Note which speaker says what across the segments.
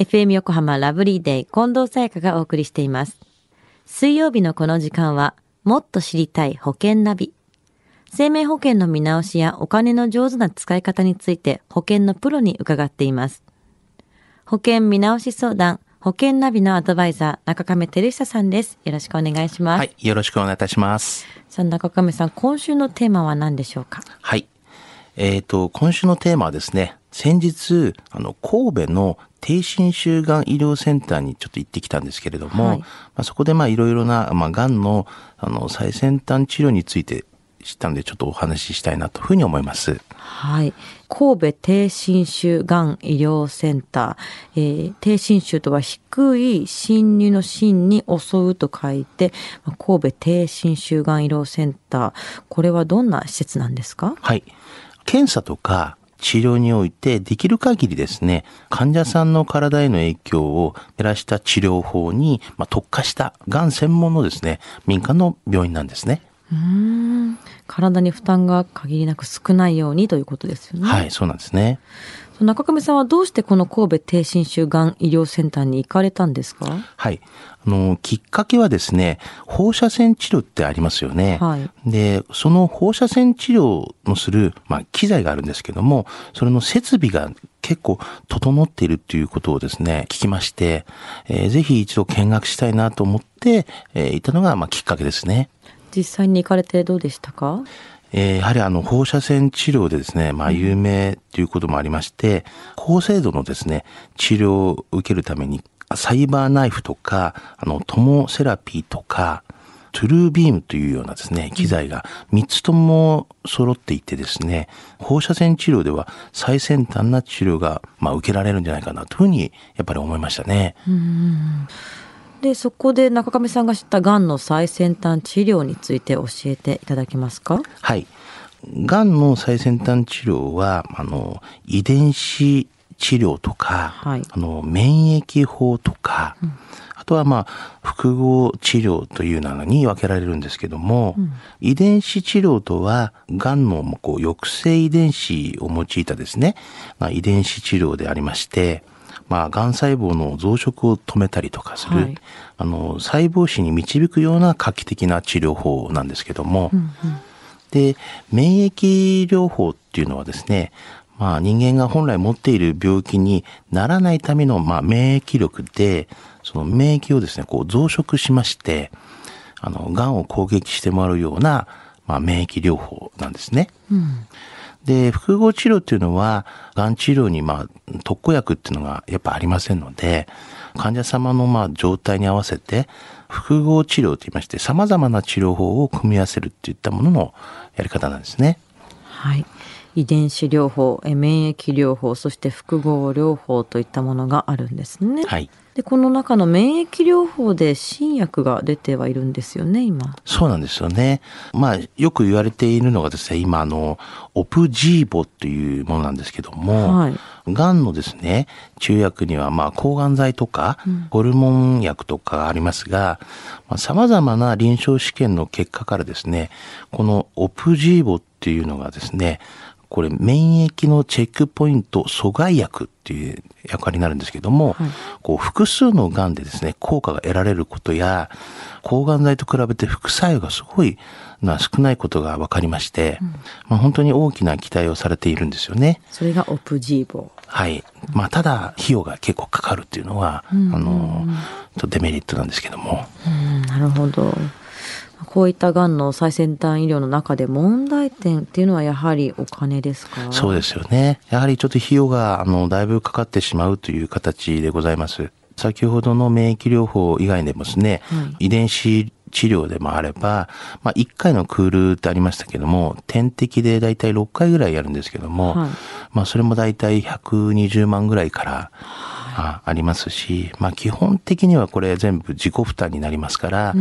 Speaker 1: FM 横浜ラブリーデー近藤沙耶香がお送りしています。水曜日のこの時間は、もっと知りたい保険ナビ。生命保険の見直しやお金の上手な使い方について保険のプロに伺っています。保険見直し相談、保険ナビのアドバイザー、中亀照久さんです。よろしくお願いします。
Speaker 2: はい、よろしくお願いいたします。
Speaker 1: さあ、中亀さん、今週のテーマは何でしょうか？
Speaker 2: はい。えっ、と、今週のテーマはですね、先日、あの、神戸の低侵襲がん医療センターにちょっと行ってきたんですけれども、
Speaker 1: はい
Speaker 2: まあ、そこでまあいろいろな、まあ、がんの、あの、最先端治療について知ったので、ちょっとお話ししたいなというふうに思います。
Speaker 1: はい。神戸低侵襲がん医療センター。えー低侵襲とは低い侵入の侵に襲うと書いて、まあ神戸低侵襲がん医療センター。これはどんな施設なんですか？
Speaker 2: はい。検査とか治療においてできる限りですね、患者さんの体への影響を減らした治療法に、まあ、特化したがん専門のですね、民間の病院なんですね。
Speaker 1: うーん。体に負担が限りなく少ないようにということですよね。
Speaker 2: はい、そうなんですね。
Speaker 1: 中上さんはどうしてこの神戸低侵襲がん医療センターに行かれたんですか？
Speaker 2: はい。あの、きっかけはですね、放射線治療ってありますよね。
Speaker 1: はい
Speaker 2: で、その放射線治療のする、まあ、機材があるんですけども、それの設備が結構整っているっていうことをですね、聞きまして、えーぜひ一度見学したいなと思って、えー行ったのが、まあ、きっかけですね。
Speaker 1: 実際に行かれてどうでしたか？
Speaker 2: えーやはりあの放射線治療でですね、まあ有名ということもありまして、高精度のですね、治療を受けるために、サイバーナイフとか、あの、トモセラピーとか、トゥルービームというようなですね、機材が3つとも揃っていてですね、放射線治療では最先端な治療が、まあ、受けられるんじゃないかなというふうに、やっぱり思いましたね。
Speaker 1: で、そこで中上さんが知ったがんの最先端治療について教えていただけますか？
Speaker 2: はい。がんの最先端治療は、あの、遺伝子治療とか、
Speaker 1: はい。
Speaker 2: あの、免疫法とか、あとはまあ、複合治療というのに分けられるんですけども、遺伝子治療とは、がんのこう抑制遺伝子を用いたですね、まあ、遺伝子治療でありまして、まあ、がん細胞の増殖を止めたりとかする、
Speaker 1: はい。
Speaker 2: あの、細胞死に導くような画期的な治療法なんですけども、で、免疫療法っていうのはですね、まあ人間が本来持っている病気にならないための、まあ免疫力で、その免疫をですね、こう増殖しまして、あの、癌を攻撃してもらうような、まあ免疫療法なんですね。で、複合治療っていうのは、がん治療に、まあ、特効薬っていうのがやっぱありませんので、患者様の、まあ、状態に合わせて、複合治療と言いまして、様々な治療法を組み合わせるっていったもののやり方なんですね。
Speaker 1: はい。遺伝子療法、え免疫療法、そして複合療法といったものがあるんですね。
Speaker 2: はい。
Speaker 1: で、この中の免疫療法で新薬が出てはいるんですよね、今。
Speaker 2: そうなんですよね。まあ、よく言われているのがですね、今、あの、オプジーボというものなんですけども、
Speaker 1: はい
Speaker 2: がんのですね、治療薬には、まあ、抗がん剤とか、ホルモン薬とかありますが、まあ、様々な臨床試験の結果からですね、このオプジーボっていうのがですね、これ免疫のチェックポイント阻害薬っていう役割になるんですけども、こう複数の癌でですね、効果が得られることや、抗がん剤と比べて副作用がすごいな少ないことが分かりまして、まあ、本当に大きな期待をされているんですよね。
Speaker 1: それがオプジーボ。
Speaker 2: はい。まあ、ただ、費用が結構かかるっていうのは、あの、ちょっとデメリットなんですけども。
Speaker 1: うん、なるほど。こういったがんの最先端医療の中で問題点っていうのはやはりお金ですか？
Speaker 2: そうですよね。やはりちょっと費用が、あの、だいぶかかってしまうという形でございます。先ほどの免疫療法以外でもですね、遺伝子治療でもあれば、まあ、1回のクールってありましたけども、点滴でだいたい6回ぐらいやるんですけども、
Speaker 1: はい。
Speaker 2: まあ、それもだいたい120万ぐらいから、あありますし、まあ、基本的にはこれ全部自己負担になりますから、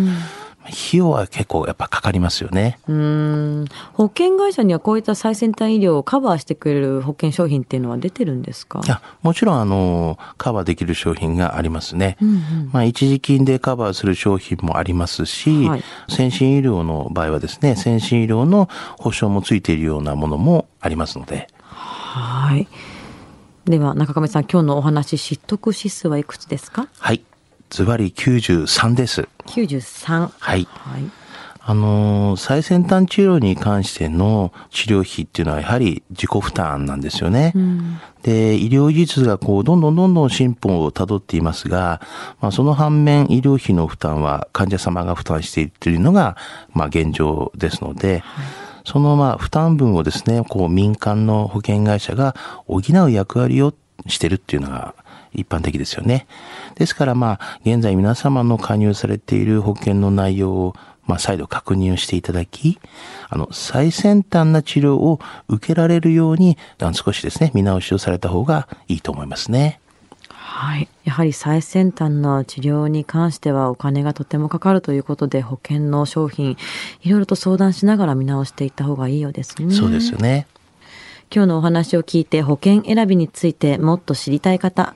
Speaker 2: 費用は結構やっぱかかりますよね。
Speaker 1: うーん保険会社にはこういった最先端医療をカバーしてくれる保険商品っていうのは出てるんですか？
Speaker 2: いや、もちろんあの、カバーできる商品がありますね。まあ、一時金でカバーする商品もありますし、
Speaker 1: はい
Speaker 2: 先進医療の場合はですね、先進医療の保証もついているようなものもありますので。
Speaker 1: はい。では中亀さん今日のお話知得指数はいくつですか？
Speaker 2: はい。ズバリ93です。
Speaker 1: 93
Speaker 2: はい。
Speaker 1: はい
Speaker 2: あのー最先端治療に関しての治療費っていうのはやはり自己負担なんですよね。で、医療技術がこう、どんどんどんどん進歩をたどっていますが、まあ、その反面、医療費の負担は患者様が負担しているというのが、まあ、現状ですので、そのまあ、負担分をですね、こう、民間の保険会社が補う役割をしてるっていうのが、一般的ですよね。ですからまあ、現在皆様の加入されている保険の内容を、まあ、再度確認をしていただき、あの、最先端な治療を受けられるように、少しですね、見直しをされた方がいいと思いますね。
Speaker 1: はい。やはり最先端の治療に関してはお金がとてもかかるということで保険の商品いろいろと相談しながら見直していった方がいいようですね。
Speaker 2: そうですよね。
Speaker 1: 今日のお話を聞いて保険選びについてもっと知りたい方、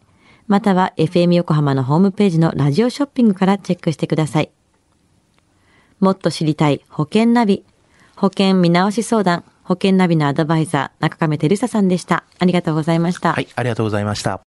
Speaker 1: または FM 横浜のホームページのラジオショッピングからチェックしてください。もっと知りたい保険ナビ、保険見直し相談、保険ナビのアドバイザー、中亀照久さんでした。ありがとうございました。
Speaker 2: はい、ありがとうございました。